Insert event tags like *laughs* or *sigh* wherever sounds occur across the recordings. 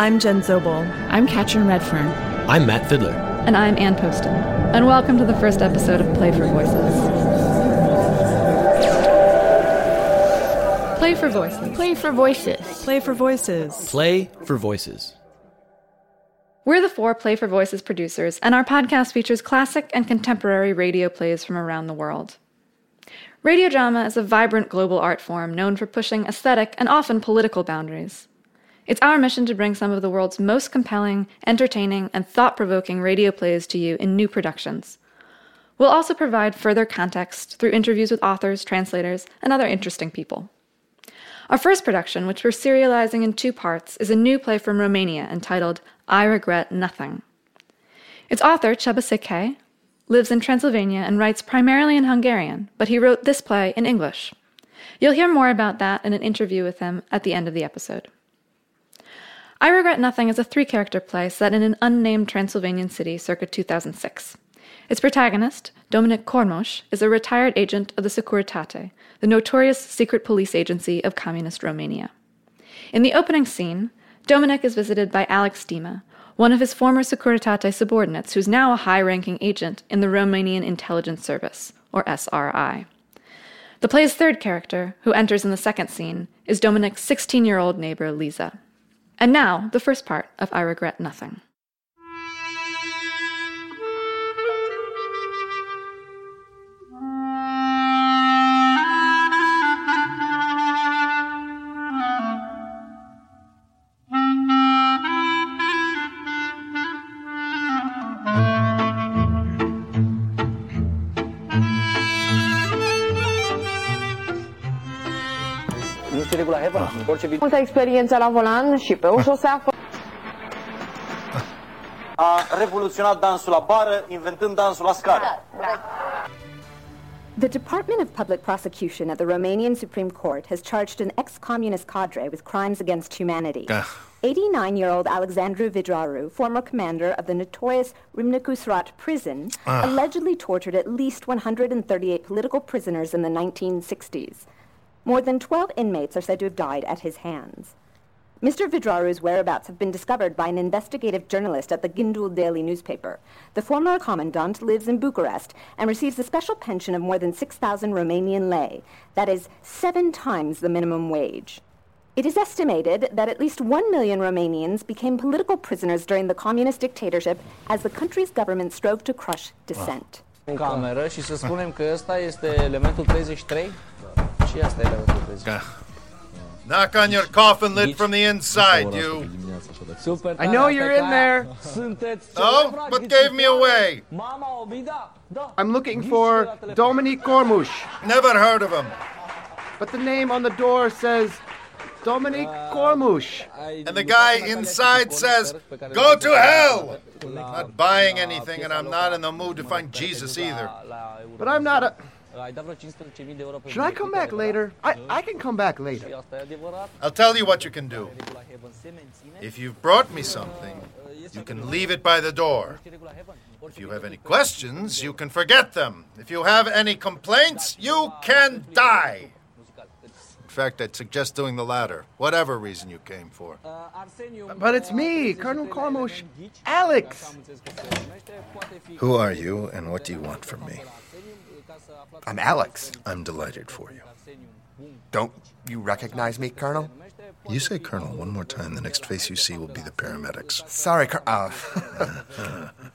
I'm Jen Zobel. I'm Katrin Redfern. I'm Matt Fiddler. And I'm Ann Poston. And welcome to the first episode of Play for Voices. Play for Voices. Play for Voices. Play for Voices. Play for Voices. We're the four Play for Voices producers, and our podcast features classic and contemporary radio plays from around the world. Radio drama is a vibrant global art form known for pushing aesthetic and often political boundaries. It's our mission to bring some of the world's most compelling, entertaining, and thought provoking radio plays to you in new productions. We'll also provide further context through interviews with authors, translators, and other interesting people. Our first production, which we're serializing in two parts, is a new play from Romania entitled I Regret Nothing. Its author, Csaba Székely, lives in Transylvania and writes primarily in Hungarian, but he wrote this play in English. You'll hear more about that in an interview with him at the end of the episode. I Regret Nothing is a three character play set in an unnamed Transylvanian city circa 2006. Its protagonist, Dominic Kormos, is a retired agent of the Securitate, the notorious secret police agency of communist Romania. In the opening scene, Dominic is visited by Alex Dima, one of his former Securitate subordinates who's now a high ranking agent in the Romanian Intelligence Service, or SRI. The play's third character, who enters in the second scene, is Dominic's 16 year old neighbor, Lisa. And now, the first part of I Regret Nothing. Multă experiență la volan și pe o șosea a revoluționat dansul la bară, inventând dansul la scară. The Department of Public Prosecution at the Romanian Supreme Court has charged an ex-communist cadre with crimes against humanity. Ah. 89-year-old Alexandru Vidraru, former commander of the notorious Râmnicu Sărat prison, ah. allegedly tortured at least 138 political prisoners in the 1960s. More than 12 inmates are said to have died at his hands. Mr. Vidraru's whereabouts have been discovered by an investigative journalist at the Gândul Daily newspaper. The former commandant lives in Bucharest and receives a special pension of more than 6,000 Romanian lei, that is, seven times the minimum wage. It is estimated that at least 1 million Romanians became political prisoners during the communist dictatorship as the country's government strove to crush dissent. În cameră și să spunem că ăsta este elementul 33 și asta elementul 33. Knock on your coffin lid from the inside, you. I know you're in there. Oh, what *laughs* gave me away? Mama Obida? Da. I'm looking for Dominique Kormos, Never heard of him. but the name on the door says Dominique Kormos. And the guy inside says, Go to hell! I'm not buying anything, and I'm not in the mood to find Jesus either. But I'm not a. Ai dat vreo 15.000 de euro pe Should I come back later? I, I can come back later. Asta adevărat. I'll tell you what you can do. If you've brought me something, you can leave it by the door. If you have any questions, you can forget them. If you have any complaints, you can die. In fact, I'd suggest doing the latter, whatever reason you came for. But it's me, Colonel Kormos. Alex! Who are you, and what do you want from me? I'm Alex. I'm delighted for you. Don't you recognize me, Colonel? You say Colonel one more time, the next face you see will be the paramedics. Sorry, Col- uh,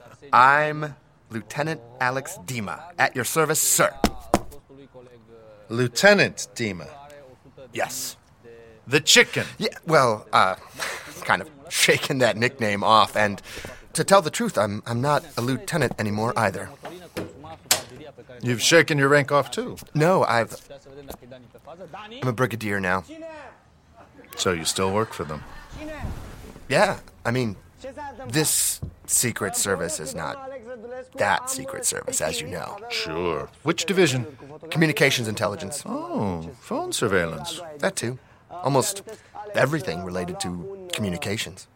*laughs* I'm Lieutenant Alex Dima. At your service, sir. Lieutenant Dima. Yes. The chicken. Yeah, well, uh, kind of shaking that nickname off, and to tell the truth, I'm, I'm not a lieutenant anymore either. You've shaken your rank off too. No, I've. I'm a brigadier now. So you still work for them. Yeah, I mean, this Secret Service is not that Secret Service, as you know. Sure. Which division? Communications intelligence. Oh, phone surveillance. That too. Almost everything related to communications.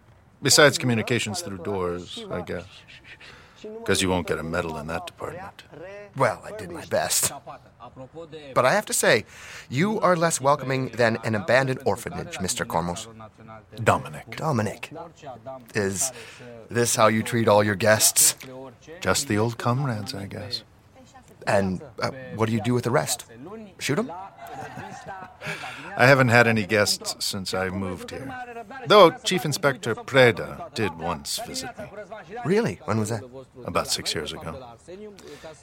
Besides communications through doors, I guess. Because you won't get a medal in that department. Well, I did my best. But I have to say, you are less welcoming than an abandoned orphanage, Mr. Kormos. Dominic. Dominic. Is this how you treat all your guests? Just the old comrades, I guess. And uh, what do you do with the rest? Shoot them? I haven't had any guests since I moved here. Though Chief Inspector Preda did once visit me. Really? When was that? About six years ago.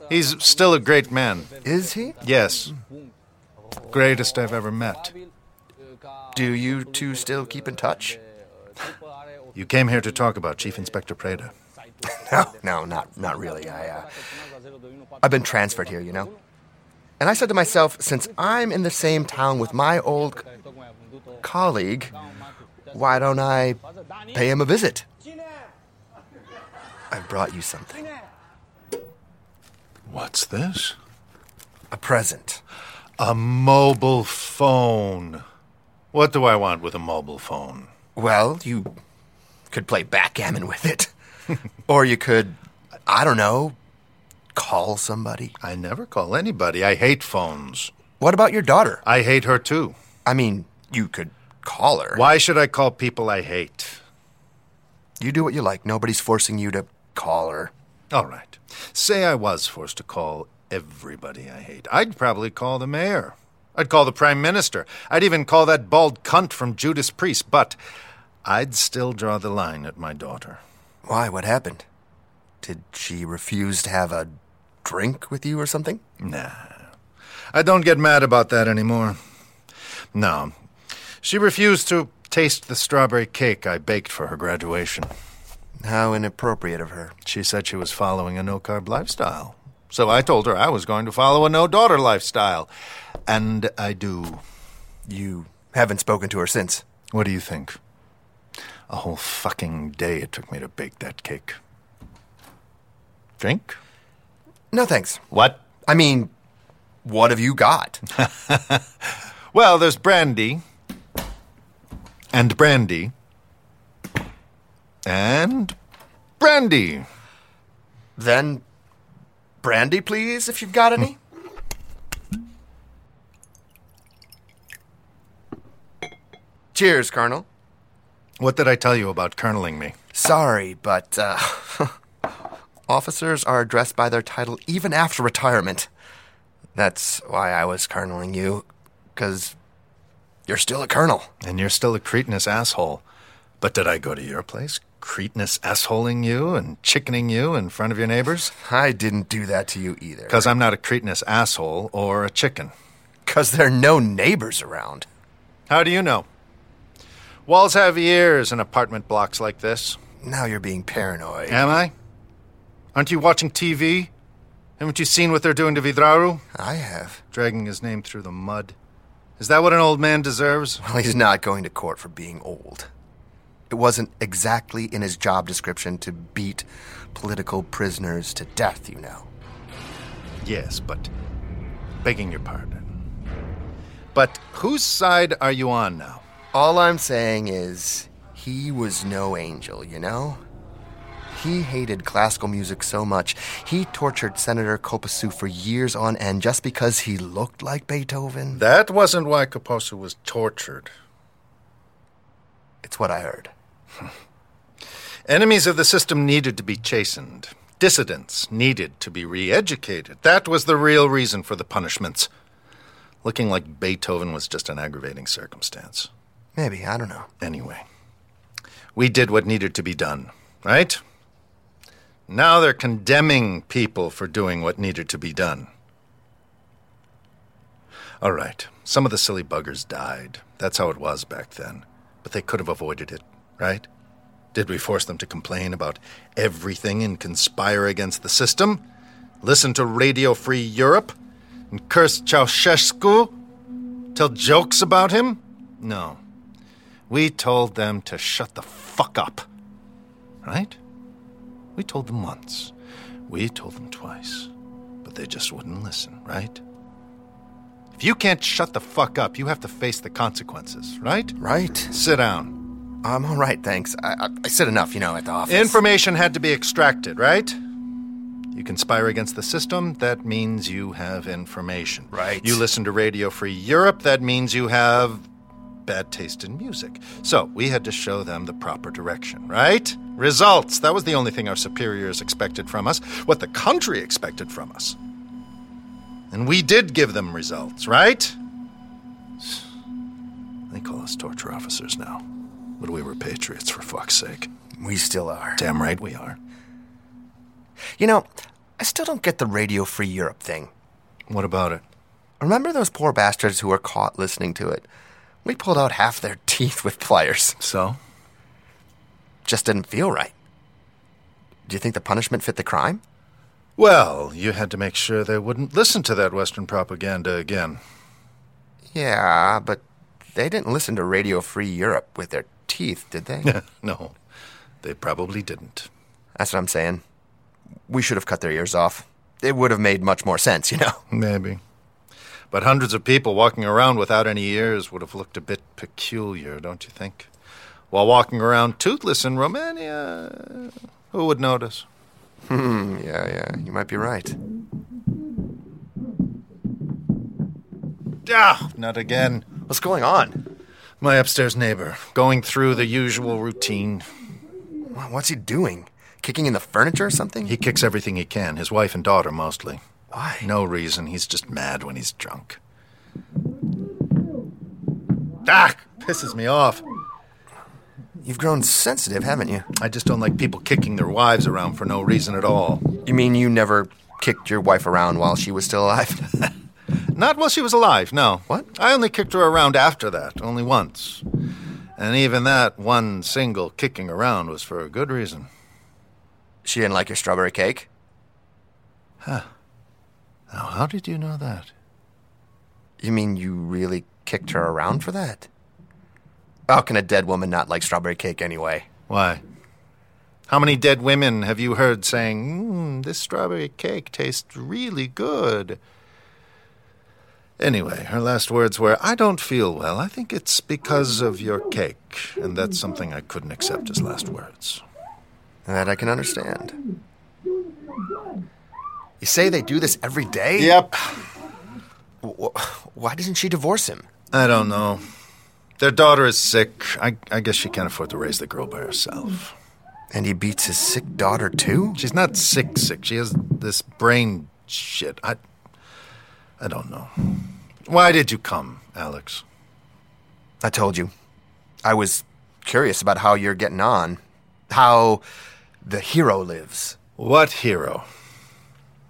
He's still a great man. Is he? Yes. Greatest I've ever met. Do you two still keep in touch? You came here to talk about Chief Inspector Preda. *laughs* No, no, not not really. I uh, I've been transferred here, you know. And I said to myself, since I'm in the same town with my old colleague, why don't I pay him a visit? I brought you something. What's this? A present. A mobile phone. What do I want with a mobile phone? Well, you could play backgammon with it. *laughs* or you could, I don't know, call somebody. I never call anybody. I hate phones. What about your daughter? I hate her too. I mean, you could call her. Why should I call people I hate? You do what you like. Nobody's forcing you to call her. All right. Say I was forced to call everybody I hate. I'd probably call the mayor. I'd call the prime minister. I'd even call that bald cunt from Judas Priest. But I'd still draw the line at my daughter. Why? What happened? Did she refuse to have a drink with you or something? Nah. I don't get mad about that anymore. No. She refused to taste the strawberry cake I baked for her graduation. How inappropriate of her. She said she was following a no carb lifestyle. So I told her I was going to follow a no daughter lifestyle. And I do. You haven't spoken to her since. What do you think? A whole fucking day it took me to bake that cake. Drink? No thanks. What? I mean, what have you got? *laughs* well, there's brandy. And brandy. And brandy. Then brandy, please, if you've got any. Cheers, Colonel. What did I tell you about colonelling me? Sorry, but uh, *laughs* officers are addressed by their title even after retirement. That's why I was colonelling you, because you're still a colonel. And you're still a cretinous asshole. But did I go to your place, cretinous assholing you and chickening you in front of your neighbors? I didn't do that to you either. Because I'm not a cretinous asshole or a chicken. Because there are no neighbors around. How do you know? Walls have ears in apartment blocks like this. Now you're being paranoid. Am I? Aren't you watching TV? Haven't you seen what they're doing to Vidraru? I have. Dragging his name through the mud. Is that what an old man deserves? *laughs* Well, he's not going to court for being old. It wasn't exactly in his job description to beat political prisoners to death, you know. Yes, but begging your pardon. But whose side are you on now? All I'm saying is, he was no angel, you know? He hated classical music so much, he tortured Senator Coposu for years on end just because he looked like Beethoven. That wasn't why Coposu was tortured. It's what I heard. *laughs* Enemies of the system needed to be chastened. Dissidents needed to be re educated. That was the real reason for the punishments. Looking like Beethoven was just an aggravating circumstance. Maybe, I don't know. Anyway, we did what needed to be done, right? Now they're condemning people for doing what needed to be done. All right, some of the silly buggers died. That's how it was back then. But they could have avoided it, right? Did we force them to complain about everything and conspire against the system? Listen to Radio Free Europe? And curse Ceausescu? Tell jokes about him? No. We told them to shut the fuck up. Right? We told them once. We told them twice. But they just wouldn't listen, right? If you can't shut the fuck up, you have to face the consequences, right? Right. Sit down. I'm all right, thanks. I, I, I said enough, you know, at the office. Information had to be extracted, right? You conspire against the system, that means you have information. Right. You listen to Radio Free Europe, that means you have bad taste in music. So we had to show them the proper direction, right? Results. That was the only thing our superiors expected from us, what the country expected from us. And we did give them results, right? They call us torture officers now. But we were patriots, for fuck's sake. We still are. Damn right we are. You know, I still don't get the Radio Free Europe thing. What about it? Remember those poor bastards who were caught listening to it? We pulled out half their teeth with pliers. So? Just didn't feel right. Do you think the punishment fit the crime? Well, you had to make sure they wouldn't listen to that Western propaganda again. Yeah, but they didn't listen to Radio Free Europe with their teeth, did they? *laughs* no, they probably didn't. That's what I'm saying. We should have cut their ears off. It would have made much more sense, you know. Maybe. But hundreds of people walking around without any ears would have looked a bit peculiar, don't you think? While walking around toothless in Romania, who would notice? Hmm, yeah, yeah, you might be right. Ah, not again. What's going on? My upstairs neighbor, going through the usual routine. What's he doing? Kicking in the furniture or something? He kicks everything he can, his wife and daughter mostly. Why? No reason. He's just mad when he's drunk. Ah, pisses me off. You've grown sensitive, haven't you? I just don't like people kicking their wives around for no reason at all. You mean you never kicked your wife around while she was still alive? *laughs* Not while she was alive, no. What? I only kicked her around after that, only once. And even that one single kicking around was for a good reason. She didn't like your strawberry cake? Huh. Now, how did you know that? You mean you really kicked her around for that? How can a dead woman not like strawberry cake anyway? Why? How many dead women have you heard saying, mm, this strawberry cake tastes really good? Anyway, her last words were, I don't feel well. I think it's because of your cake. And that's something I couldn't accept as last words. That I can understand. You say they do this every day? Yep. Why doesn't she divorce him? I don't know. Their daughter is sick. I, I guess she can't afford to raise the girl by herself. And he beats his sick daughter too? She's not sick, sick. She has this brain shit. I. I don't know. Why did you come, Alex? I told you. I was curious about how you're getting on. How the hero lives. What hero?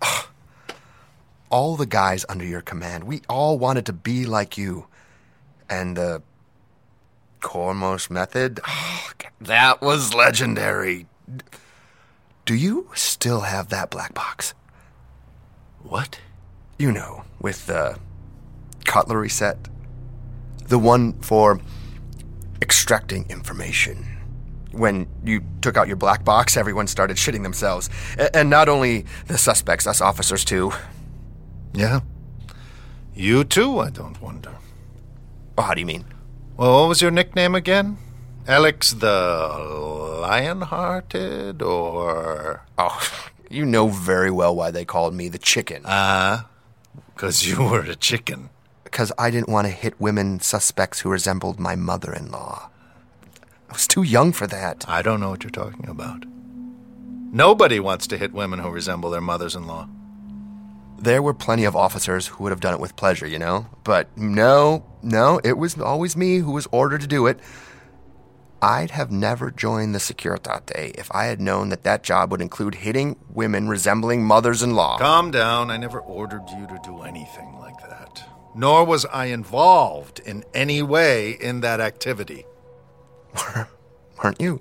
*sighs* all the guys under your command, we all wanted to be like you. And the Kormos method, oh, *sighs* that was legendary. Do you still have that black box? What? You know, with the cutlery set. The one for extracting information. When you took out your black box, everyone started shitting themselves. And not only the suspects, us officers too. Yeah. You too, I don't wonder. Oh, how do you mean? Well, what was your nickname again? Alex the Lion-Hearted, or oh, you know very well why they called me the chicken. Ah, uh, because you were a chicken. Because I didn't want to hit women suspects who resembled my mother-in-law. I was too young for that. I don't know what you're talking about. Nobody wants to hit women who resemble their mothers-in-law. There were plenty of officers who would have done it with pleasure, you know? But no, no, it was always me who was ordered to do it. I'd have never joined the Securitate if I had known that that job would include hitting women resembling mothers in law. Calm down. I never ordered you to do anything like that. Nor was I involved in any way in that activity. Weren't you?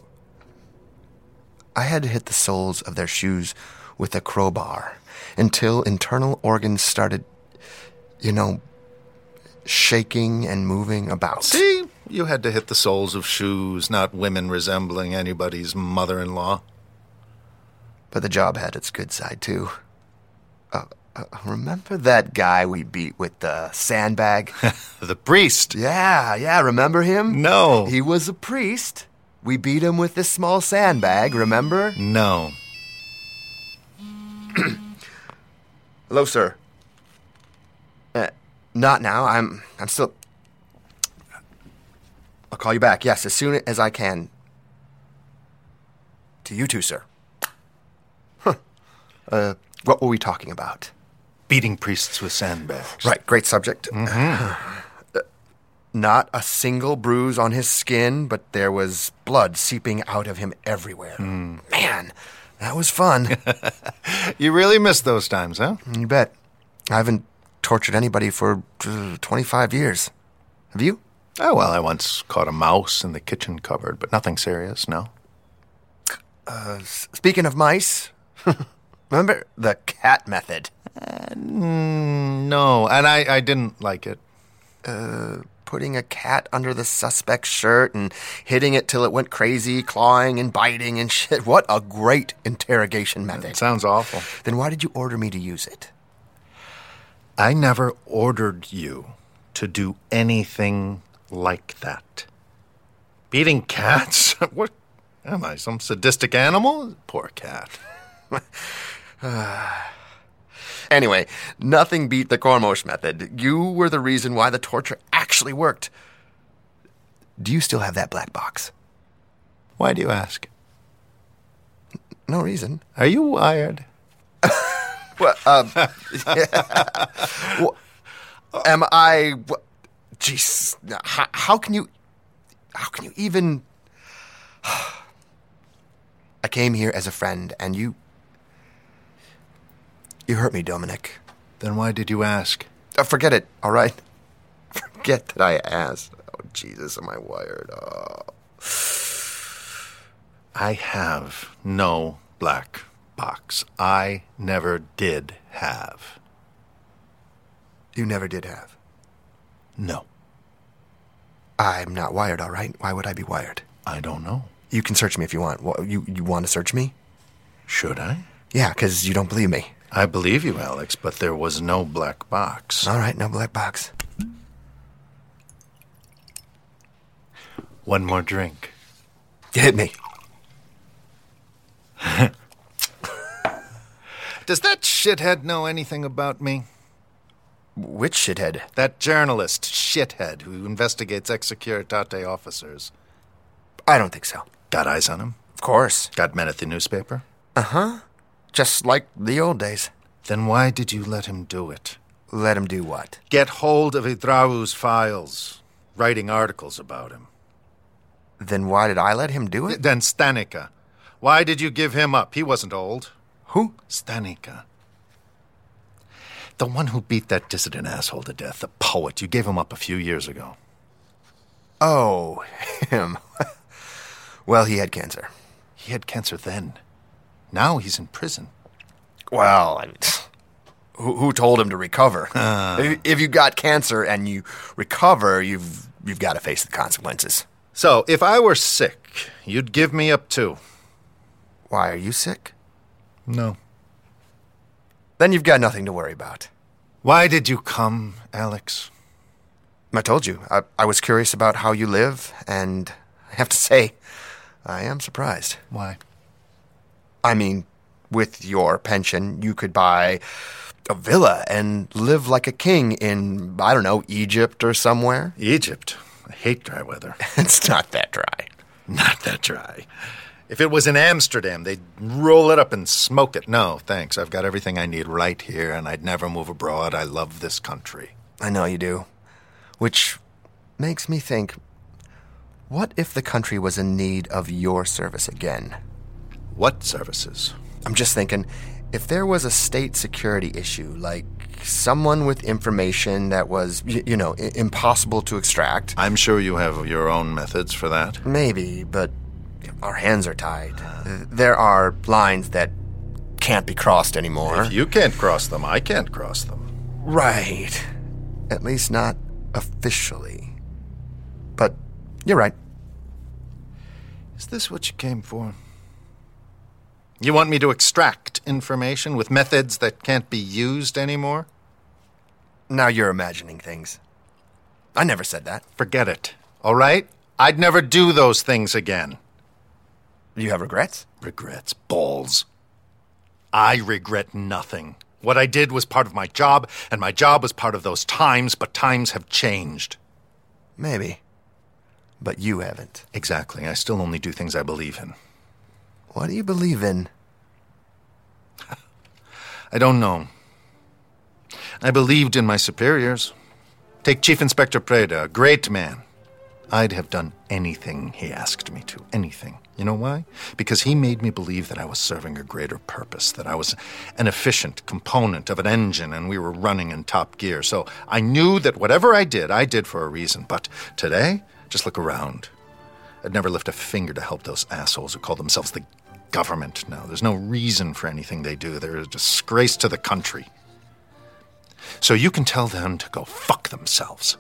I had to hit the soles of their shoes with a crowbar until internal organs started, you know, shaking and moving about. See? You had to hit the soles of shoes, not women resembling anybody's mother in law. But the job had its good side, too. Uh, uh, remember that guy we beat with the sandbag? *laughs* the priest. Yeah, yeah, remember him? No. He was a priest. We beat him with this small sandbag, remember? No. *clears throat* Hello, sir. Uh, not now. I'm. I'm still. I'll call you back. Yes, as soon as I can. To you too, sir. Huh. Uh, what were we talking about? Beating priests with sandbags. Right. Great subject. Mm-hmm. *sighs* Uh, not a single bruise on his skin, but there was blood seeping out of him everywhere. Hmm. Man, that was fun. *laughs* you really miss those times, huh? You bet. I haven't tortured anybody for uh, 25 years. Have you? Oh, well, I once caught a mouse in the kitchen cupboard, but nothing serious, no. Uh, speaking of mice, *laughs* remember the cat method? Mm, no, and I, I didn't like it. Uh, putting a cat under the suspect's shirt and hitting it till it went crazy, clawing and biting and *laughs* shit. What a great interrogation method. It sounds awful. Then why did you order me to use it? I never ordered you to do anything like that. Beating cats? *laughs* what am I, some sadistic animal? Poor cat. *laughs* *sighs* *sighs* *sighs* Anyway, nothing beat the Kormos method. You were the reason why the torture actually worked. Do you still have that black box? Why do you ask? No reason. Are you wired? *laughs* Well, um, *laughs* well, am I? Jeez, how, how can you? How can you even? *sighs* I came here as a friend, and you. You hurt me, Dominic. Then why did you ask? Uh, forget it. All right. *laughs* Forget that I asked. Oh Jesus, am I wired? Oh. I have no black box. I never did have. You never did have. No. I'm not wired. All right. Why would I be wired? I don't know. You can search me if you want. You you want to search me? Should I? Yeah, because you don't believe me. I believe you, Alex, but there was no black box. All right, no black box. One more drink. Hit me. *laughs* Does that shithead know anything about me? Which shithead? That journalist, shithead, who investigates ex Securitate officers. I don't think so. Got eyes on him? Of course. Got men at the newspaper? Uh huh. Just like the old days. Then why did you let him do it? Let him do what? Get hold of Vidraru's files, writing articles about him. Then why did I let him do it? Then Stanica. Why did you give him up? He wasn't old. Who? Stanica. The one who beat that dissident asshole to death, the poet. You gave him up a few years ago. Oh, *laughs* him. *laughs* well, he had cancer. He had cancer then. Now he's in prison. Well, I mean, *laughs* who, who told him to recover? *laughs* Ah. if, if you got cancer and you recover, you've you've got to face the consequences. So, if I were sick, you'd give me up too. Why are you sick? No. Then you've got nothing to worry about. Why did you come, Alex? I told you. I, I was curious about how you live, and I have to *laughs* say, I am surprised. Why? I mean, with your pension, you could buy a villa and live like a king in, I don't know, Egypt or somewhere. Egypt. I hate dry weather. *laughs* it's not that dry. Not that dry. If it was in Amsterdam, they'd roll it up and smoke it. No, thanks. I've got everything I need right here, and I'd never move abroad. I love this country. I know you do. Which makes me think what if the country was in need of your service again? What services? I'm just thinking if there was a state security issue, like someone with information that was, y- you know, I- impossible to extract. I'm sure you have your own methods for that. Maybe, but our hands are tied. There are lines that can't be crossed anymore. If you can't cross them, I can't cross them. Right. At least not officially. But you're right. Is this what you came for? You want me to extract information with methods that can't be used anymore? Now you're imagining things. I never said that. Forget it, all right? I'd never do those things again. You have regrets? Regrets, balls. I regret nothing. What I did was part of my job, and my job was part of those times, but times have changed. Maybe. But you haven't. Exactly. I still only do things I believe in. What do you believe in? I don't know. I believed in my superiors. Take Chief Inspector Preda, a great man. I'd have done anything he asked me to. Anything. You know why? Because he made me believe that I was serving a greater purpose, that I was an efficient component of an engine and we were running in top gear. So I knew that whatever I did, I did for a reason. But today, just look around. I'd never lift a finger to help those assholes who call themselves the government now. There's no reason for anything they do. They're a disgrace to the country. So you can tell them to go fuck themselves.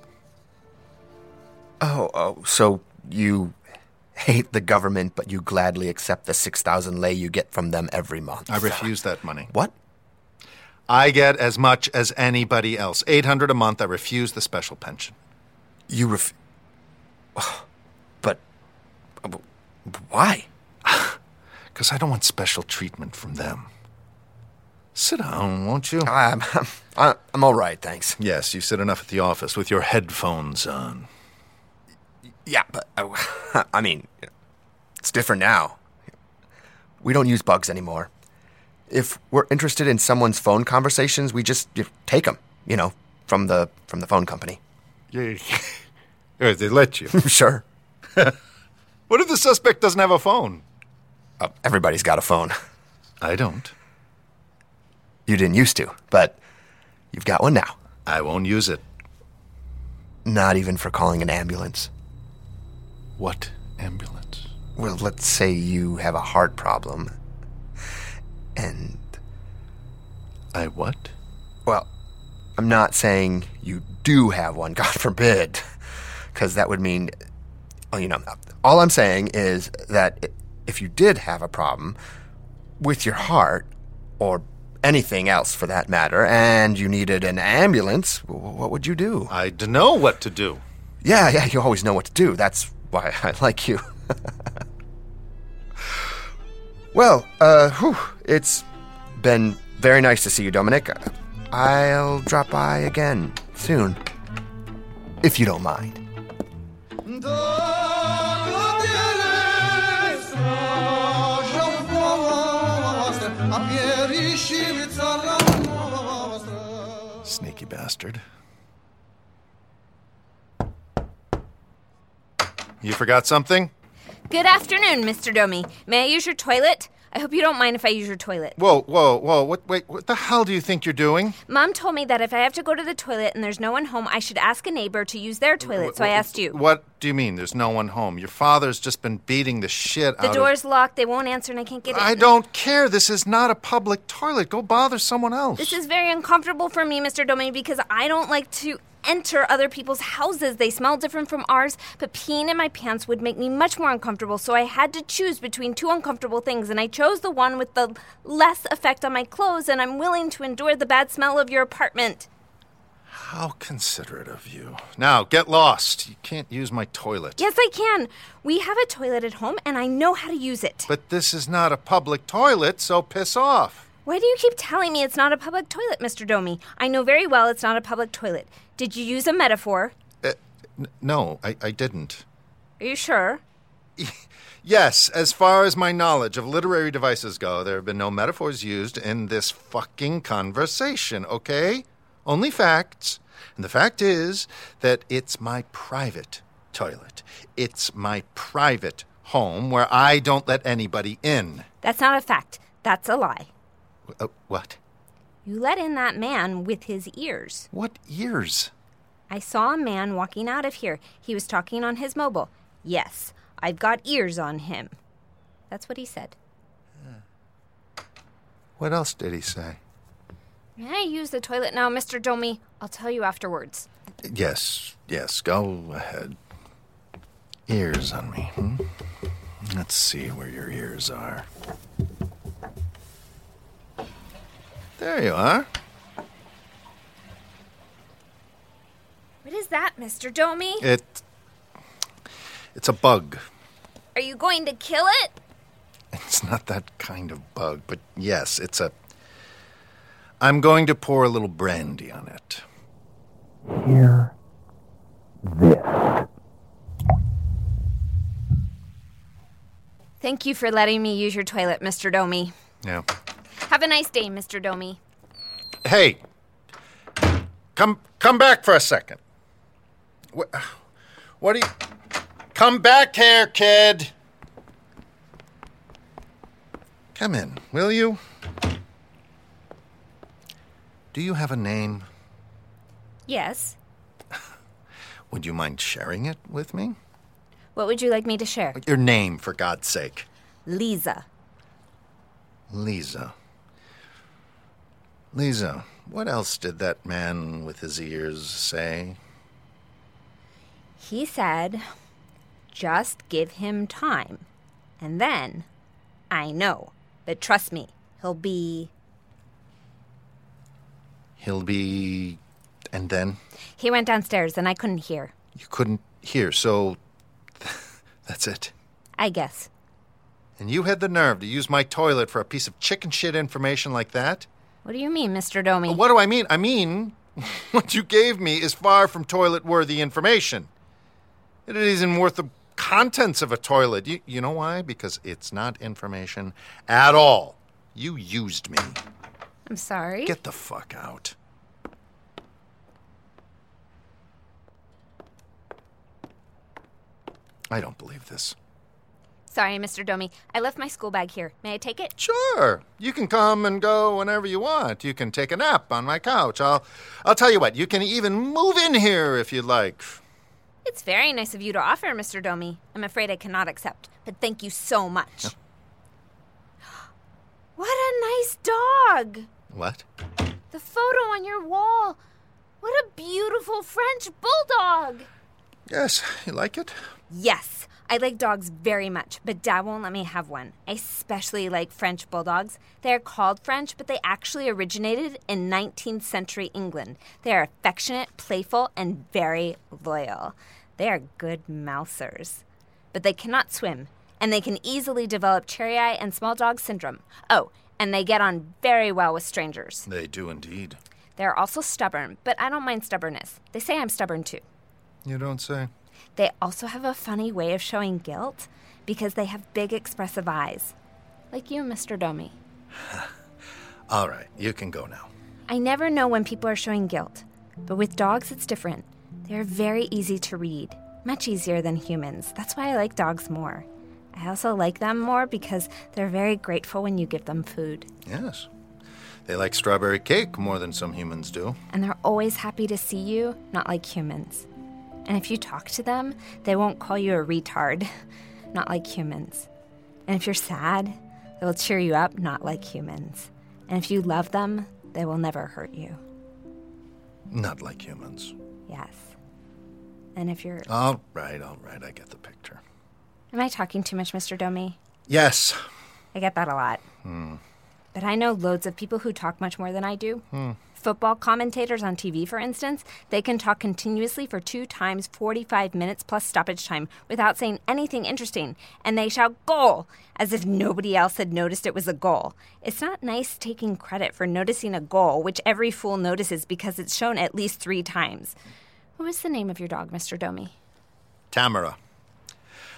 Oh, oh, so you hate the government, but you gladly accept the 6,000 lei you get from them every month. I refuse that money. What? I get as much as anybody else. 800 a month. I refuse the special pension. You ref. *sighs* But. Uh, why? *laughs* Because I don't want special treatment from them. Sit down, won't you? I'm, I'm, I'm all right, thanks. Yes, you sit enough at the office with your headphones on. Yeah, but uh, *laughs* I mean, it's different now. We don't use bugs anymore. If we're interested in someone's phone conversations, we just take them, you know, from the from the phone company. Yeah, *laughs* they let you. *laughs* sure. what if the suspect doesn't have a phone? Uh, everybody's got a phone. I don't. You didn't used to, but you've got one now. I won't use it. Not even for calling an ambulance. What ambulance? Well, let's say you have a heart problem. And. I what? Well, I'm not saying you do have one, *laughs* God forbid. Because that would mean. Well, you know, all I'm saying is that if you did have a problem with your heart, or anything else for that matter, and you needed an ambulance, what would you do? I'd know what to do. Yeah, yeah, you always know what to do. That's why *laughs* I like you. well, uh, whew, it's been very nice to see you, Dominic. I'll drop by again soon, if you don't mind. Sneaky bastard. You forgot something? Good afternoon, Mr. Domi. May I use your toilet? I hope you don't mind if I use your toilet. Whoa, whoa, whoa. What, wait, what the hell do you think you're doing? Mom told me that if I have to go to the toilet and there's no one home, I should ask a neighbor to use their toilet, so I asked you. What do you mean there's no one home? Your father's just been beating the shit the out The door's locked, they won't answer, and I can't get in. I don't care. This is not a public toilet. Go bother someone else. This is very uncomfortable for me, Mr. Domi, because I don't like to enter other people's houses. They smell different from ours, but peeing in my pants would make me much more uncomfortable, so I had to choose between two uncomfortable things, and I chose the one with the less effect on my clothes, and I'm willing to endure the bad smell of your apartment. How considerate of you. Now, get lost. You can't use my toilet. Yes, I can. We have a toilet at home, and I know how to use it. But this is not a public toilet, so piss off. Why do you keep telling me it's not a public toilet, Mr. Domi? I know very well it's not a public toilet. Did you use a metaphor? Uh, n- no, I, I didn't. Are you sure? *laughs* Yes, as far as my knowledge of literary devices go, there have been no metaphors used in this fucking conversation, okay? Only facts. And the fact is that it's my private toilet. It's my private home where I don't let anybody in. That's not a fact. That's a lie. Uh, what? You let in that man with his ears. What ears? I saw a man walking out of here. He was talking on his mobile. Yes, I've got ears on him. That's what he said. What else did he say? May I use the toilet now, Mr. Domi? I'll tell you afterwards. Yes, yes, go ahead. Ears on me, hmm? Let's see where your ears are. There you are. What is that, Mr. Domi? It. It's a bug. Are you going to kill it? It's not that kind of bug, but yes, it's a. I'm going to pour a little brandy on it. Hear this. Thank you for letting me use your toilet, Mr. Domi. Yeah. Have a nice day, Mr. Domi. Hey, come come back for a second. What, what do you? Come back here, kid. Come in, will you? Do you have a name? Yes. *laughs* Would you mind sharing it with me? What would you like me to share? Your name, for God's sake. Lisa. Lisa. Lisa, what else did that man with his ears say? He said, just give him time. And then, I know, but trust me, he'll be. He'll be. And then? He went downstairs and I couldn't hear. You couldn't hear, so. *laughs* That's it. I guess. And you had the nerve to use my toilet for a piece of chicken shit information like that? What do you mean, Mr. Domi? What do I mean? I mean, *laughs* what you gave me is far from toilet worthy information. It isn't worth the contents of a toilet. You, you know why? Because it's not information at all. You used me. I'm sorry. Get the fuck out. I don't believe this. Sorry, Mr. Domi. I left my school bag here. May I take it? Sure. You can come and go whenever you want. You can take a nap on my couch. I'll I'll tell you what, you can even move in here if you'd like. It's very nice of you to offer, Mr. Domi. I'm afraid I cannot accept, but thank you so much. *gasps* what a nice dog! What? The photo on your wall. What a beautiful French bulldog! Yes, you like it? Yes, I like dogs very much, but Dad won't let me have one. I especially like French bulldogs. They are called French, but they actually originated in 19th century England. They are affectionate, playful, and very loyal. They are good mousers. But they cannot swim, and they can easily develop cherry eye and small dog syndrome. Oh, and they get on very well with strangers. They do indeed. They're also stubborn, but I don't mind stubbornness. They say I'm stubborn too. You don't say. They also have a funny way of showing guilt because they have big, expressive eyes. Like you, Mr. Domi. *laughs* All right, you can go now. I never know when people are showing guilt, but with dogs, it's different. They're very easy to read, much easier than humans. That's why I like dogs more. I also like them more because they're very grateful when you give them food. Yes. They like strawberry cake more than some humans do. And they're always happy to see you, not like humans. And if you talk to them, they won't call you a retard, *laughs* not like humans. And if you're sad, they'll cheer you up, not like humans. And if you love them, they will never hurt you. Not like humans. Yes. And if you're. All right, all right, I get the picture. Am I talking too much, Mr. Domi? Yes. I get that a lot. Hmm. But I know loads of people who talk much more than I do. Hmm. Football commentators on TV, for instance, they can talk continuously for two times 45 minutes plus stoppage time without saying anything interesting, and they shout goal as if nobody else had noticed it was a goal. It's not nice taking credit for noticing a goal, which every fool notices because it's shown at least three times. What was the name of your dog, Mr. Domi? Tamara.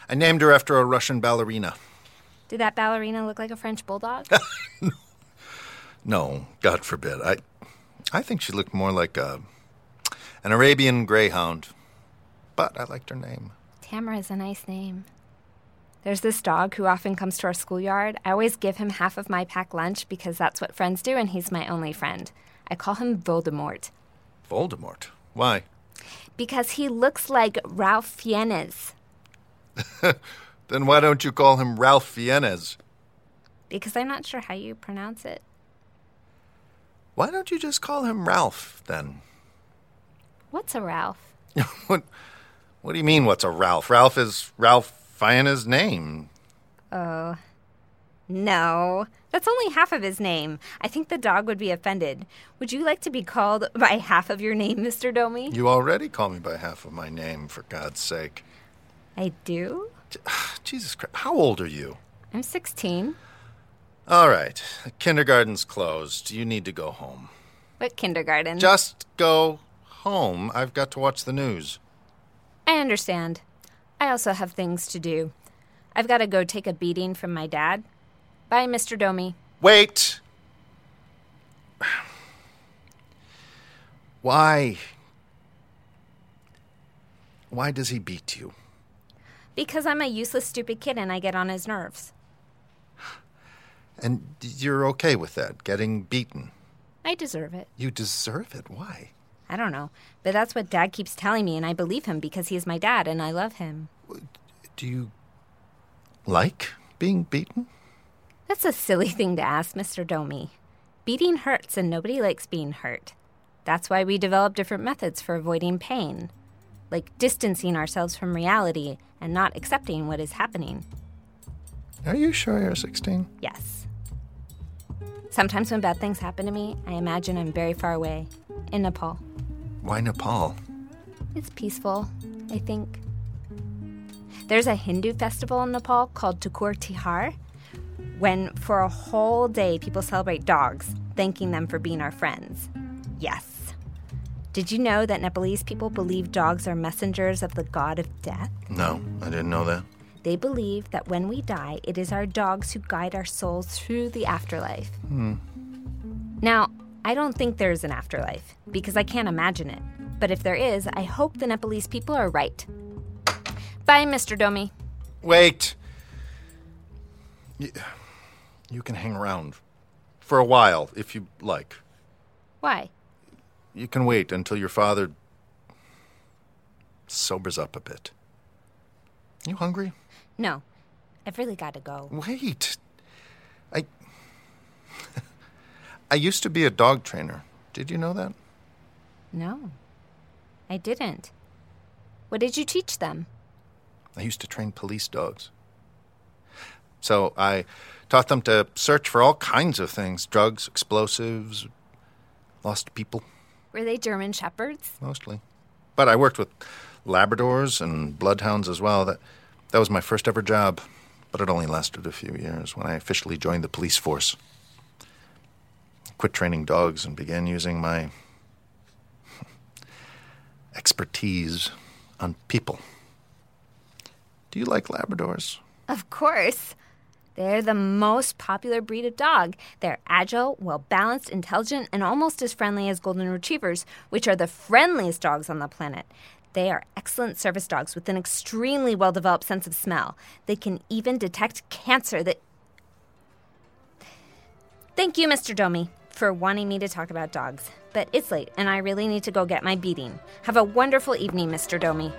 I named her after a Russian ballerina. Did that ballerina look like a French bulldog? *laughs* No, God forbid. I I think she looked more like a an Arabian greyhound. But I liked her name. Tamara is a nice name. There's this dog who often comes to our schoolyard. I always give him half of my packed lunch because that's what friends do, and he's my only friend. I call him Voldemort Voldemort. Why? because he looks like Ralph Fiennes. *laughs* Then why don't you call him Ralph Fiennes? Because I'm not sure how you pronounce it. Why don't you just call him Ralph then? What's a Ralph? *laughs* what What do you mean what's a Ralph? Ralph is Ralph Fiennes' name. Oh. No, that's only half of his name. I think the dog would be offended. Would you like to be called by half of your name, Mr. Domi? You already call me by half of my name, for God's sake. I do? *sighs* Jesus Christ. How old are you? I'm 16. All right. Kindergarten's closed. You need to go home. What kindergarten? Just go home. I've got to watch the news. I understand. I also have things to do. I've got to go take a beating from my dad. Bye, Mr. Domi. Wait! Why? Why does he beat you? Because I'm a useless, stupid kid and I get on his nerves. And you're okay with that, getting beaten? I deserve it. You deserve it? Why? I don't know. But that's what Dad keeps telling me, and I believe him because he's my dad and I love him. Do you like being beaten? That's a silly thing to ask, Mr. Domi. Beating hurts, and nobody likes being hurt. That's why we develop different methods for avoiding pain, like distancing ourselves from reality and not accepting what is happening. Are you sure you're 16? Yes. Sometimes when bad things happen to me, I imagine I'm very far away, in Nepal. Why Nepal? It's peaceful, I think. There's a Hindu festival in Nepal called Kukur Tihar, when for a whole day people celebrate dogs, thanking them for being our friends. Yes. Did you know that Nepalese people believe dogs are messengers of the god of death? No, I didn't know that. They believe that when we die, it is our dogs who guide our souls through the afterlife. Hmm. Now, I don't think there's an afterlife because I can't imagine it. But if there is, I hope the Nepalese people are right. Bye, Mr. Domi. Wait. You, you can hang around for a while if you like. Why? You can wait until your father sobers up a bit. You hungry? No. I've really got to go. Wait. I. *laughs* I used to be a dog trainer. Did you know that? No. I didn't. What did you teach them? I used to train police dogs. So I taught them to search for all kinds of things drugs, explosives, lost people. Were they German shepherds? Mostly. But I worked with Labradors and Bloodhounds as well. That, that was my first ever job, but it only lasted a few years when I officially joined the police force. Quit training dogs and began using my *laughs* expertise on people. Do you like Labradors? Of course. They're the most popular breed of dog. They're agile, well balanced, intelligent, and almost as friendly as Golden Retrievers, which are the friendliest dogs on the planet. They are excellent service dogs with an extremely well developed sense of smell. They can even detect cancer that. Thank you, Mr. Domi, for wanting me to talk about dogs. But it's late, and I really need to go get my beating. Have a wonderful evening, Mr. Domi.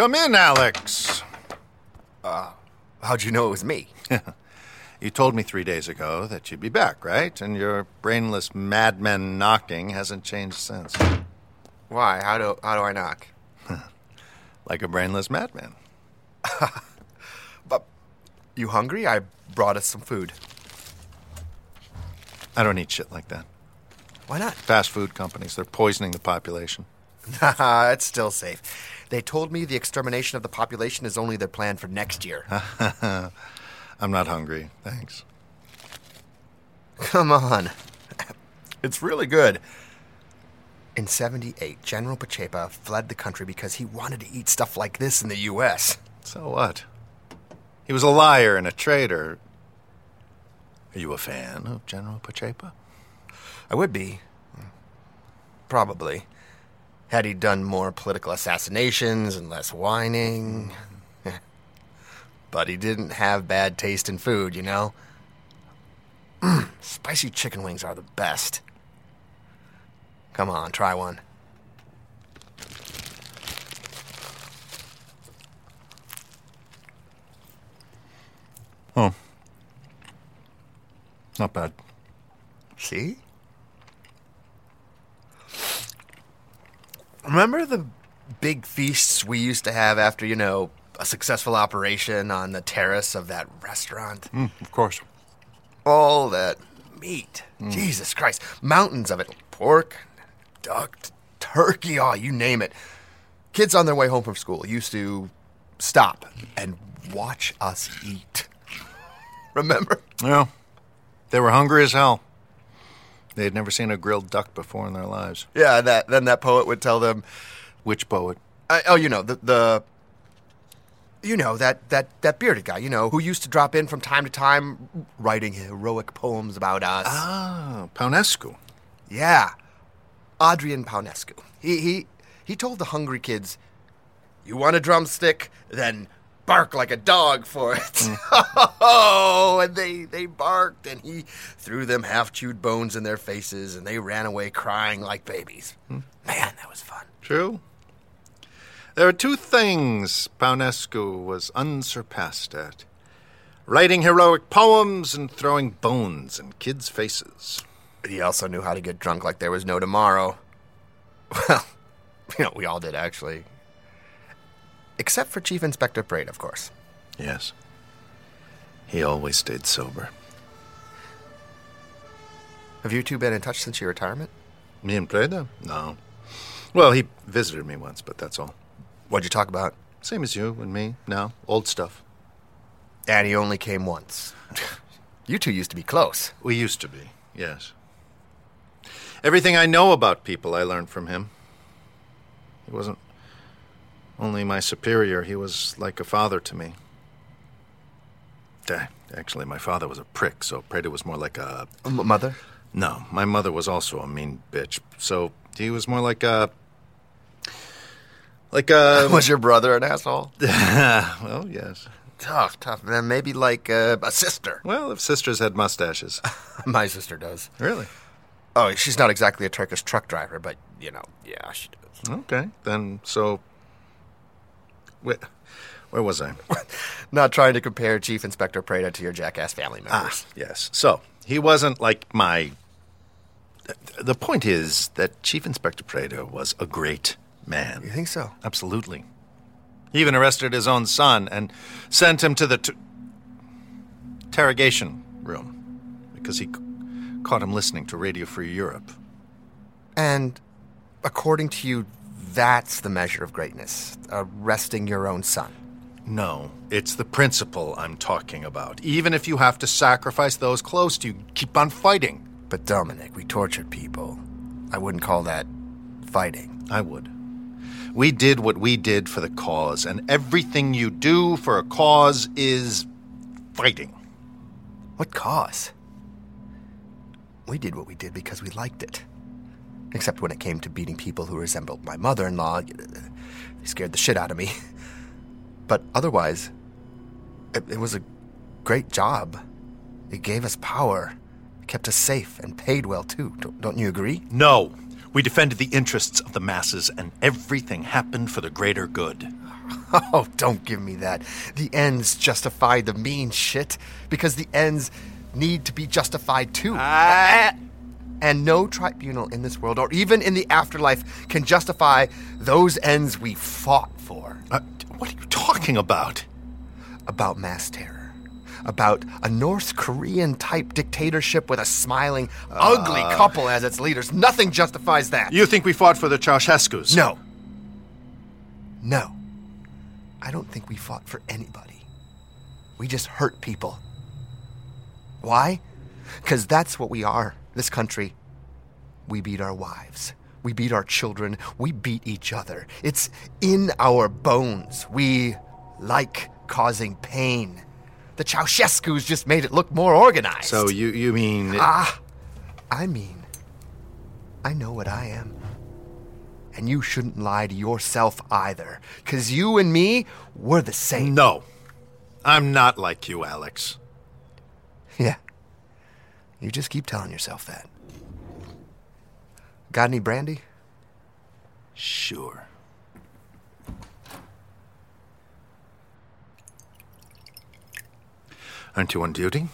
Come in, Alex. Uh, how'd you know it was me? *laughs* you told me three days ago that you'd be back, right? And your brainless madman knocking hasn't changed since. Why? How do how do I knock? *laughs* like a brainless madman. *laughs* but you hungry? I brought us some food. I don't eat shit like that. Why not? Fast food companies, they're poisoning the population. Nah, it's still safe. They told me the extermination of the population is only their plan for next year. *laughs* I'm not hungry, thanks. Come on. It's really good. In 78, General Pacepa fled the country because he wanted to eat stuff like this in the U.S. So what? He was a liar and a traitor. Are you a fan of General Pacepa? I would be. Probably. Had he done more political assassinations and less whining. *laughs* but he didn't have bad taste in food, you know? Mm, *clears throat* spicy chicken wings are the best. Come on, try one. Oh. Not bad. See? Remember the big feasts we used to have after, you know, a successful operation on the terrace of that restaurant? Mm, of course. All that meat. Jesus Christ. Mountains of it. Pork, duck, turkey, oh, you name it. Kids on their way home from school used to stop and watch us eat. *laughs* Remember? Yeah. They were hungry as hell. They had never seen a grilled duck before in their lives. Yeah, and that then that poet would tell them, Which poet? I, oh, you know the the, you know that that that bearded guy, you know, who used to drop in from time to time, writing heroic poems about us. Ah, Paunescu. Yeah, Adrian Paunescu. He he he told the hungry kids, "You want a drumstick? Then bark like a dog for it." Mm. *laughs* oh, and they they barked, and he threw them half-chewed bones in their faces, and they ran away crying like babies. Hmm. Man, that was fun. True. There are two things Paunescu was unsurpassed at writing heroic poems and throwing bones in kids' faces. He also knew how to get drunk like there was no tomorrow. *laughs* Well, *laughs* you know, we all did actually. Except for Chief Inspector Preda, of course. Yes. He always stayed sober. Have you two been in touch since your retirement? Me and Preda? No. Well, he visited me once, but that's all. What'd you talk about? Same as you and me. No, old stuff. And he only came once. you two used to be close. We used to be, yes. Everything I know about people I learned from him. He wasn't only my superior, he was like a father to me. Eh, Actually, my father was a prick, so Preda was more like a. Mother? No, my mother was also a mean bitch, so he was more like a. Like a. *laughs* Was your brother an asshole? *laughs* well, yes. Tough, tough. Then maybe like uh, a sister. Well, if sisters had mustaches. *laughs* My sister does. Really? Oh, she's not exactly a Turkish truck driver, but, you know, yeah, she does. Okay, then so. Where, where was I? *laughs* Not trying to compare Chief Inspector Preda to your jackass family members. Ah, yes. So he wasn't like my. The point is that Chief Inspector Preda was a great man. You think so? Absolutely. He even arrested his own son and sent him to the t- interrogation room because he c- caught him listening to Radio Free Europe. And according to you, that's the measure of greatness uh, arresting your own son. No, it's the principle I'm talking about. Even if you have to sacrifice those close to you, keep on fighting. But, Dominic, we tortured people. I wouldn't call that fighting. I would. We did what we did for the cause, and everything you do for a cause is fighting. What cause? We did what we did because we liked it. Except when it came to beating people who resembled my mother in law, they scared the shit out of me. *laughs* But otherwise, it, it was a great job. It gave us power, kept us safe, and paid well too. Don't, don't you agree? No. We defended the interests of the masses, and everything happened for the greater good. *laughs* Oh, don't give me that. The ends justify the mean shit because the ends need to be justified too. Ah. And no tribunal in this world or even in the afterlife can justify those ends we fought for. Uh, what are you talking about? About mass terror. About a North Korean type dictatorship with a smiling, ugly couple as its leaders. Nothing justifies that. You think we fought for the Ceausescus? No. No. I don't think we fought for anybody. We just hurt people. Why? Because that's what we are, this country. We beat our wives. We beat our children. We beat each other. It's in our bones. We like causing pain. The Ceausescus just made it look more organized. So you you mean Ah, I mean, I know what I am. And you shouldn't lie to yourself either. Because you and me, we're the same. No. I'm not like you, Alex. Yeah. You just keep telling yourself that. Got any brandy? Sure. Aren't you on duty?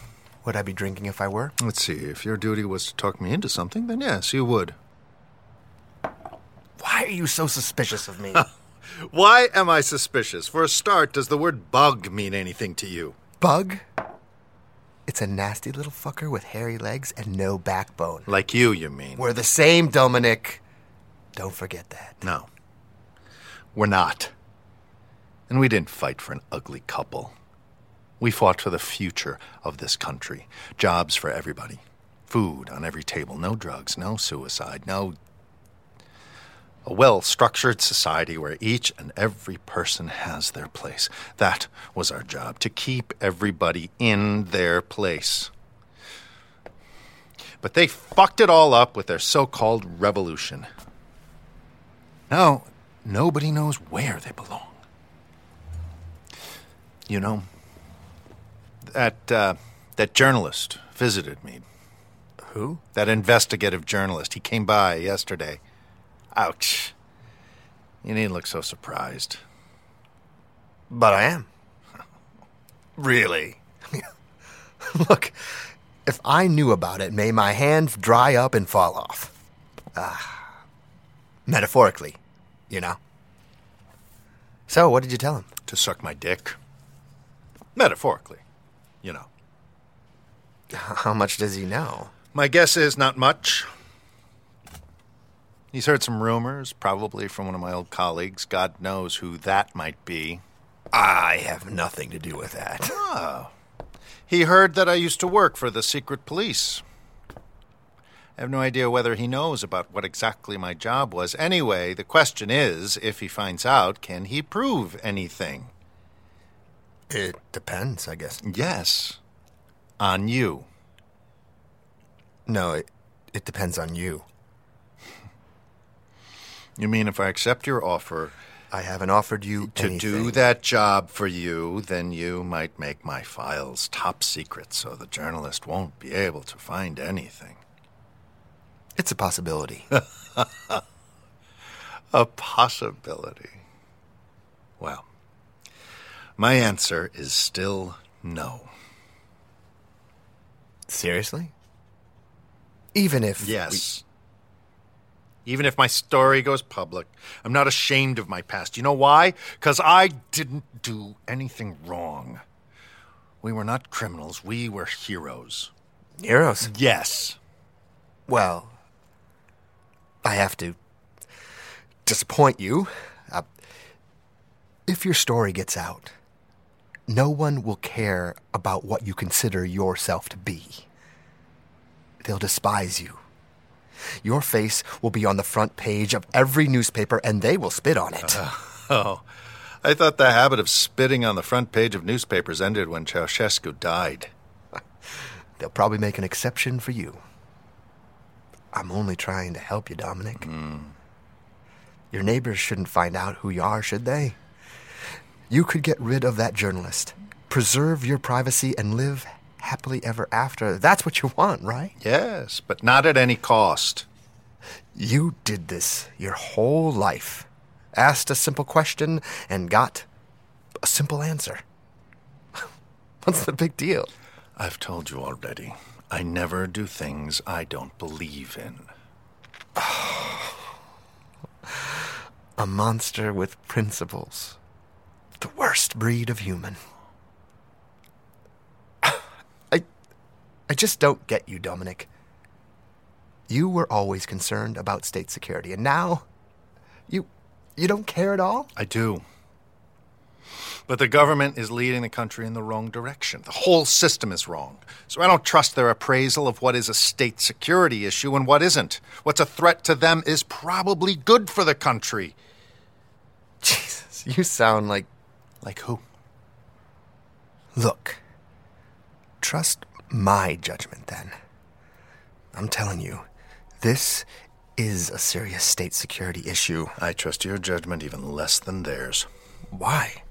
Would I be drinking if I were? Let's see. If your duty was to talk me into something, then yes, you would. Why are you so suspicious of me? *laughs* Why am I suspicious? For a start, does the word bug mean anything to you? Bug? It's a nasty little fucker with hairy legs and no backbone. Like you, you mean? We're the same, Dominic. Don't forget that. No. We're not. And we didn't fight for an ugly couple. We fought for the future of this country. Jobs for everybody. Food on every table. No drugs, no suicide, no. A well structured society where each and every person has their place. That was our job, to keep everybody in their place. But they fucked it all up with their so called revolution. Now, nobody knows where they belong. You know, that, uh, that journalist visited me. Who? That investigative journalist. He came by yesterday. Ouch. You needn't look so surprised. But I am. *laughs* really? *laughs* look, if I knew about it, may my hands dry up and fall off. Ah. Metaphorically, you know. So, what did you tell him? To suck my dick. Metaphorically, you know. How much does he know? My guess is not much. He's heard some rumors, probably from one of my old colleagues. God knows who that might be. I have nothing to do with that. Oh. He heard that I used to work for the secret police. I have no idea whether he knows about what exactly my job was. Anyway, the question is if he finds out, can he prove anything? It depends, I guess. Yes. On you. No, it, it depends on you. You mean if I accept your offer, I haven't offered you to anything. do that job for you, then you might make my files top secret so the journalist won't be able to find anything. It's a possibility. *laughs* a possibility. Well, my answer is still no. Seriously? Even if. Yes. Even if my story goes public, I'm not ashamed of my past. You know why? Because I didn't do anything wrong. We were not criminals, we were heroes. Heroes? Yes. Well, I have to disappoint you. Uh, if your story gets out, no one will care about what you consider yourself to be. They'll despise you. Your face will be on the front page of every newspaper and they will spit on it. Uh, *laughs* oh, I thought the habit of spitting on the front page of newspapers ended when Ceausescu died. *laughs* They'll probably make an exception for you. I'm only trying to help you, Dominic. Mm. Your neighbors shouldn't find out who you are, should they? You could get rid of that journalist, preserve your privacy, and live happily ever after. That's what you want, right? Yes, but not at any cost. You did this your whole life. Asked a simple question and got a simple answer. *laughs* What's the big deal? I've told you already. I never do things I don't believe in. *sighs* a monster with principles. The worst breed of human. I just don't get you, Dominic. You were always concerned about state security, and now you you don't care at all? I do. But the government is leading the country in the wrong direction. The whole system is wrong. So I don't trust their appraisal of what is a state security issue and what isn't. What's a threat to them is probably good for the country. Jesus, you sound like. Like who? Look, trust my judgment then. I'm telling you, this is a serious state security issue. I trust your judgment even less than theirs. Why?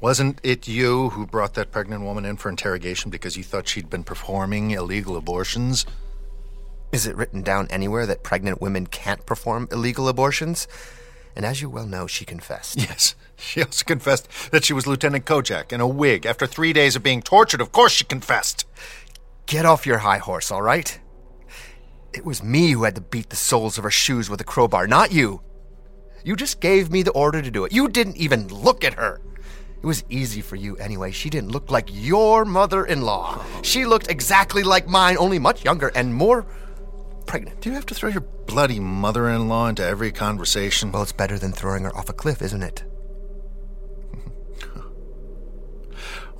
Wasn't it you who brought that pregnant woman in for interrogation because you thought she'd been performing illegal abortions? Is it written down anywhere that pregnant women can't perform illegal abortions? And as you well know, she confessed. Yes. She also confessed that she was Lieutenant Kojak in a wig. After three days of being tortured, of course she confessed. Get off your high horse, all right? It was me who had to beat the soles of her shoes with a crowbar, not you. You just gave me the order to do it. You didn't even look at her. It was easy for you anyway. She didn't look like your mother in law. She looked exactly like mine, only much younger and more pregnant. Do you have to throw your bloody mother in law into every conversation? Well, it's better than throwing her off a cliff, isn't it?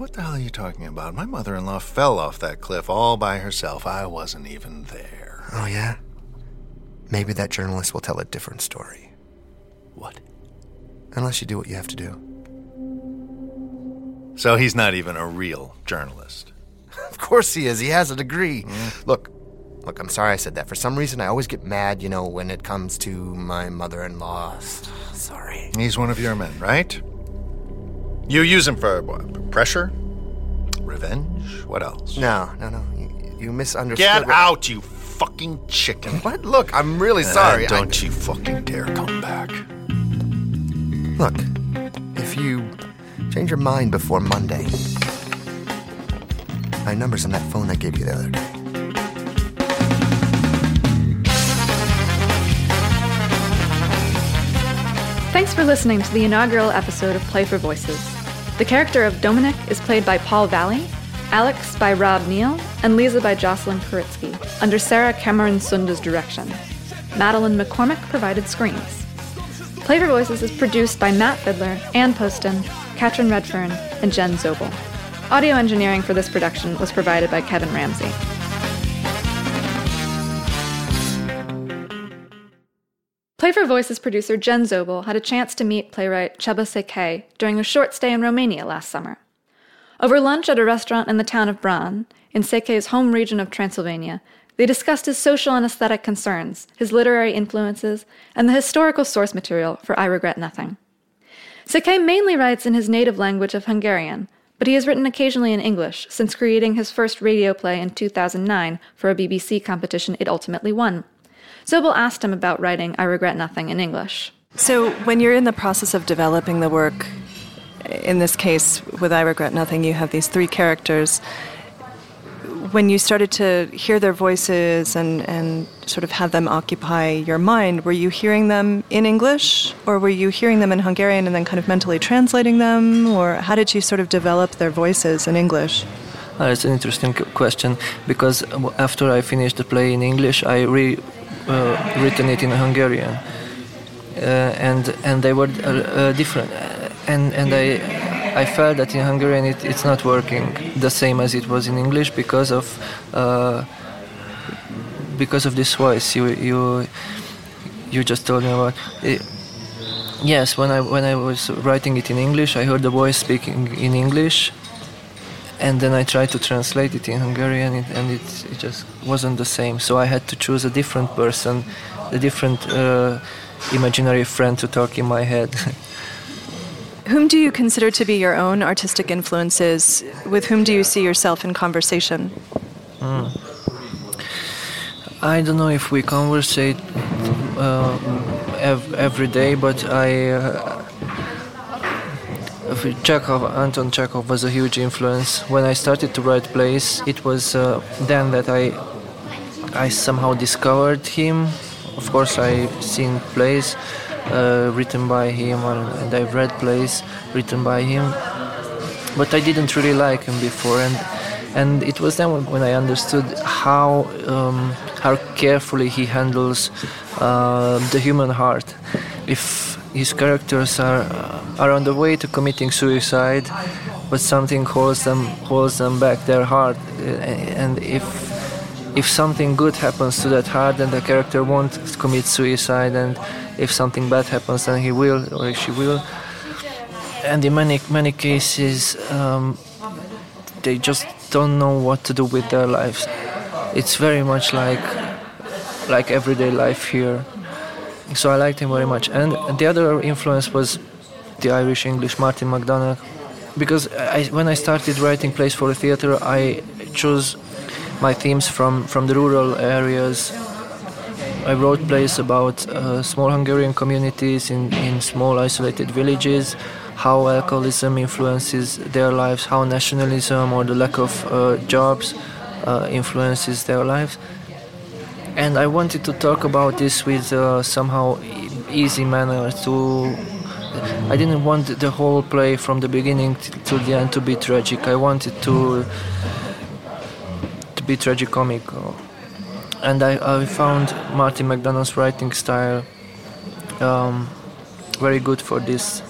What the hell are you talking about? My mother in law fell off that cliff all by herself. I wasn't even there. Oh, yeah? Maybe that journalist will tell a different story. What? Unless you do what you have to do. So he's not even a real journalist. *laughs* Of course he is. He has a degree. Mm. Look, look, I'm sorry I said that. For some reason, I always get mad, you know, when it comes to my mother in law. *sighs* Sorry. He's one of your men, right? You use him for what? Pressure? Revenge? What else? No, no, no. You, you misunderstood. Get out, you fucking chicken. What? Look, I'm really sorry. don't I... you fucking dare come back. Look, if you change your mind before Monday, my number's on that phone I gave you the other day. Thanks for listening to the inaugural episode of Play for Voices. The character of Dominic is played by Paul Valley, Alex by Rob Neal, and Lisa by Jocelyn Koritsky, under Sarah Cameron Sunde's direction. Madeline McCormick provided screens. Play for Voices is produced by Matt Fidler, Ann Poston, Katrin Redfern, and Jen Zobel. Audio engineering for this production was provided by Kevin Ramsey. Play for Voices producer Jen Zobel had a chance to meet playwright Csaba Szekely during a short stay in Romania last summer. Over lunch at a restaurant in the town of Bran, in Szekely's home region of Transylvania, they discussed his social and aesthetic concerns, his literary influences, and the historical source material for I Regret Nothing. Szekely mainly writes in his native language of Hungarian, but he has written occasionally in English since creating his first radio play in 2009 for a BBC competition it ultimately won. Zobel asked him about writing I Regret Nothing in English. So, when you're in the process of developing the work, in this case, with I Regret Nothing, you have these three characters. When you started to hear their voices and, and sort of have them occupy your mind, were you hearing them in English or were you hearing them in Hungarian and then kind of mentally translating them? Or how did you sort of develop their voices in English? Uh, it's an interesting question because after I finished the play in English, I re written it in Hungarian, uh, and and they were uh, different, and and I I felt that in Hungarian it, it's not working the same as it was in English because of because of this voice you you you just told me about. It, yes, when I when I was writing it in English, I heard the voice speaking in English, and then I tried to translate it in Hungarian, and it, it just wasn't the same. So I had to choose a different person, a different uh, imaginary friend to talk in my head. *laughs* whom do you consider to be your own artistic influences? With whom do you see yourself in conversation? Mm. I don't know if we conversate uh, ev- every day, but I. Uh, Chekhov, Anton Chekhov was a huge influence. When I started to write plays, it was uh, then that I I somehow discovered him. Of course, I've seen plays uh, written by him, and I've read plays written by him, but I didn't really like him before, and and it was then when I understood how um, how carefully he handles uh, the human heart. If his characters are are on the way to committing suicide, but something holds them holds them back, their heart, and if if something good happens to that heart, then the character won't commit suicide, and if something bad happens, then he will or she will. And in many many cases, um, they just don't know what to do with their lives. It's very much like like everyday life here. So I liked him very much. And the other influence was the Irish English Martin McDonagh, because I, when I started writing plays for the theater, I chose my themes from, from the rural areas. I wrote plays about uh, small Hungarian communities in, in small isolated villages, how alcoholism influences their lives, how nationalism or the lack of uh, jobs uh, influences their lives. And I wanted to talk about this with uh, somehow easy manner to I didn't want the whole play from the beginning to the end to be tragic. I wanted to to be tragicomic, and I, I found Martin McDonagh's writing style um, very good for this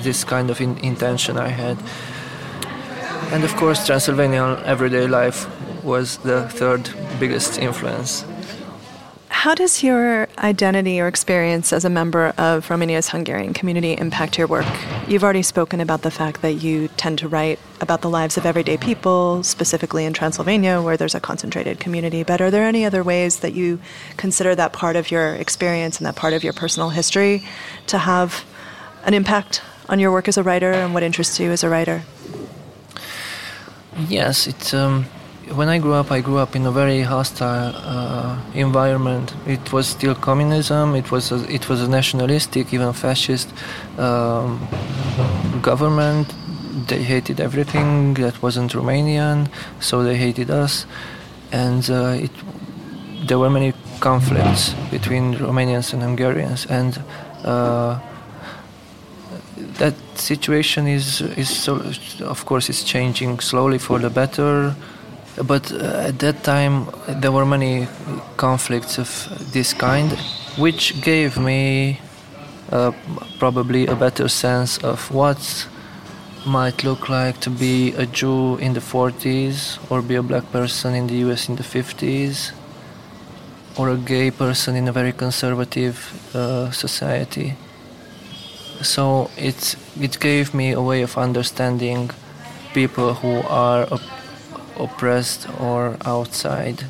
this kind of in, intention I had. And of course, Transylvanian everyday life was the third biggest influence. How does your identity or experience as a member of Romania's Hungarian community impact your work? You've already spoken about the fact that you tend to write about the lives of everyday people, specifically in Transylvania, where there's a concentrated community. But are there any other ways that you consider that part of your experience and that part of your personal history to have an impact on your work as a writer and what interests you as a writer? Yes, it's. Um when I grew up, I grew up in a very hostile uh, environment. It was still communism. It was a, it was a nationalistic, even fascist um, government. They hated everything that wasn't Romanian, so they hated us, and uh, it, there were many conflicts between Romanians and Hungarians, and uh, that situation is is so, of course is changing slowly for the better but uh, at that time, there were many conflicts of this kind, which gave me uh, probably a better sense of what might look like to be a Jew in the 40s, or be a black person in the US in the 50s, or a gay person in a very conservative uh, society. So it, it gave me a way of understanding people who are oppressed or outside.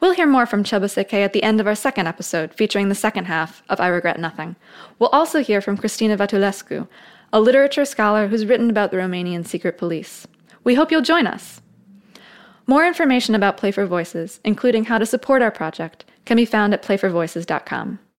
We'll hear more from Csaba Székely at the end of our second episode, featuring the second half of I Regret Nothing. We'll also hear from Cristina Vatulescu, a literature scholar who's written about the Romanian secret police. We hope you'll join us. More information about Play for Voices, including how to support our project, can be found at playforvoices.com.